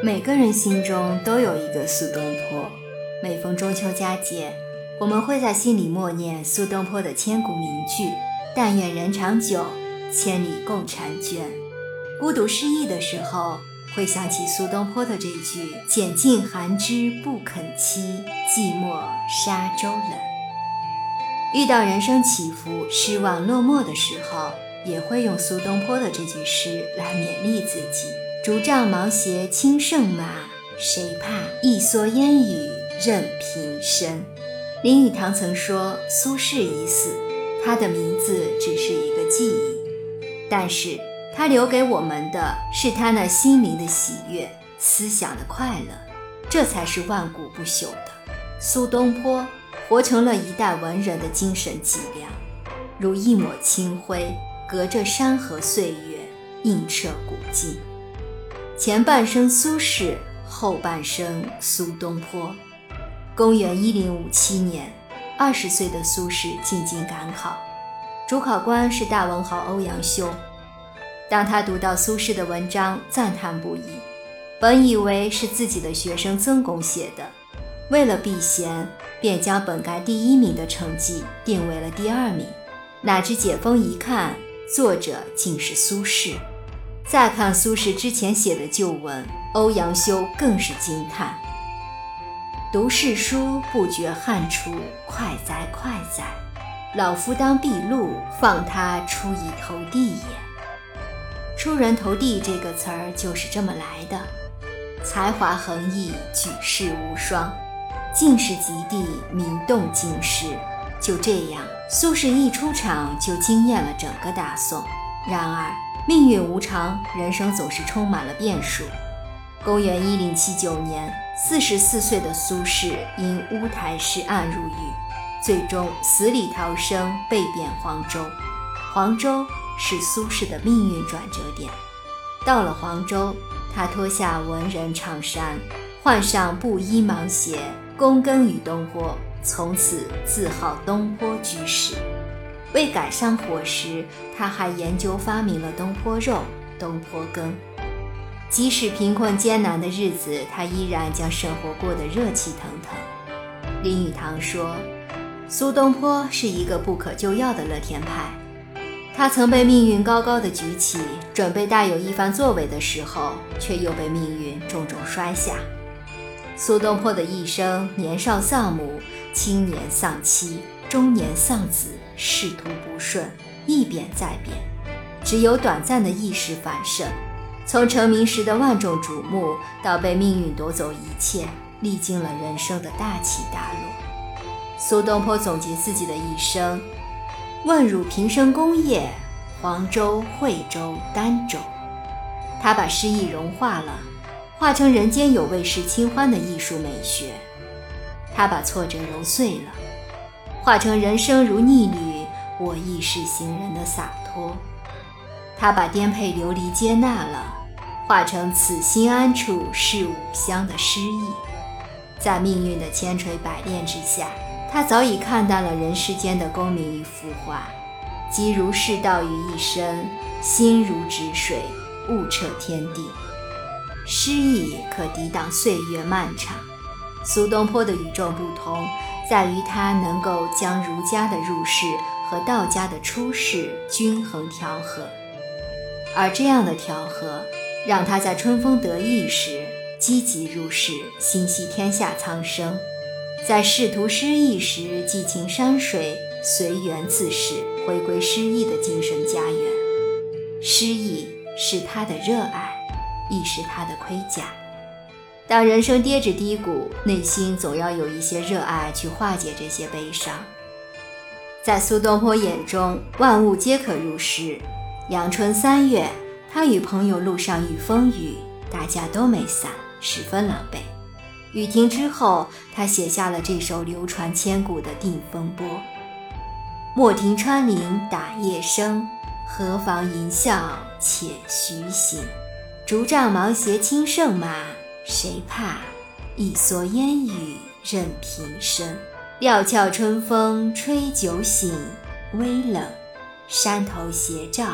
每个人心中都有一个苏东坡。每逢中秋佳节，我们会在心里默念苏东坡的千古名句：“但愿人长久，千里共婵娟。”孤独失意的时候，会想起苏东坡的这句：“拣尽寒枝不肯栖，寂寞沙洲冷。”遇到人生起伏、失望落寞的时候，也会用苏东坡的这句诗来勉励自己：“竹杖芒鞋轻胜马，谁怕一蓑烟雨任平生。”林语堂曾说：“苏轼已死，他的名字只是一个记忆，但是他留给我们的是他那心灵的喜悦、思想的快乐，这才是万古不朽的。”苏东坡。活成了一代文人的精神脊梁，如一抹清辉，隔着山河岁月，映彻古今。前半生苏轼，后半生苏东坡。公元一零五七年，二十岁的苏轼进京赶考，主考官是大文豪欧阳修。当他读到苏轼的文章，赞叹不已。本以为是自己的学生曾巩写的，为了避嫌。便将本该第一名的成绩定为了第二名，哪知解封一看，作者竟是苏轼。再看苏轼之前写的旧文，欧阳修更是惊叹：“读世书不觉汗出，快哉快哉！老夫当毕露，放他出一头地也。”“出人头地”这个词儿就是这么来的，才华横溢，举世无双。进士及第，名动京师。就这样，苏轼一出场就惊艳了整个大宋。然而，命运无常，人生总是充满了变数。公元一零七九年，四十四岁的苏轼因乌台诗案入狱，最终死里逃生，被贬黄州。黄州是苏轼的命运转折点。到了黄州，他脱下文人长衫，换上布衣芒鞋。躬耕于东坡，从此自号东坡居士。为改善伙食，他还研究发明了东坡肉、东坡羹。即使贫困艰难的日子，他依然将生活过得热气腾腾。林语堂说：“苏东坡是一个不可救药的乐天派。他曾被命运高高的举起，准备大有一番作为的时候，却又被命运重重摔下。”苏东坡的一生，年少丧母，青年丧妻，中年丧子，仕途不顺，一贬再贬，只有短暂的一时反胜。从成名时的万众瞩目，到被命运夺走一切，历经了人生的大起大落。苏东坡总结自己的一生：问汝平生功业，黄州、惠州、儋州。他把诗意融化了。化成人间有味是清欢的艺术美学，他把挫折揉碎了，化成人生如逆旅，我亦是行人的洒脱。他把颠沛流离接纳了，化成此心安处是吾乡的诗意。在命运的千锤百炼之下，他早已看淡了人世间的功名与浮华，即如世道于一身，心如止水，悟彻天地。诗意可抵挡岁月漫长。苏东坡的与众不同在于他能够将儒家的入世和道家的出世均衡调和，而这样的调和让他在春风得意时积极入世，心系天下苍生；在仕途失意时寄情山水，随缘自适，回归诗意的精神家园。诗意是他的热爱。亦是他的盔甲。当人生跌至低谷，内心总要有一些热爱去化解这些悲伤。在苏东坡眼中，万物皆可入诗。阳春三月，他与朋友路上遇风雨，大家都没伞，十分狼狈。雨停之后，他写下了这首流传千古的《定风波》：莫听穿林打叶声，何妨吟啸且徐行。竹杖芒鞋轻胜马，谁怕？一蓑烟雨任平生。料峭春风吹酒醒，微冷，山头斜照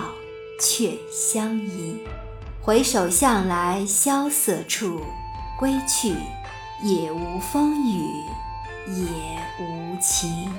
却相迎。回首向来萧瑟处，归去，也无风雨也无晴。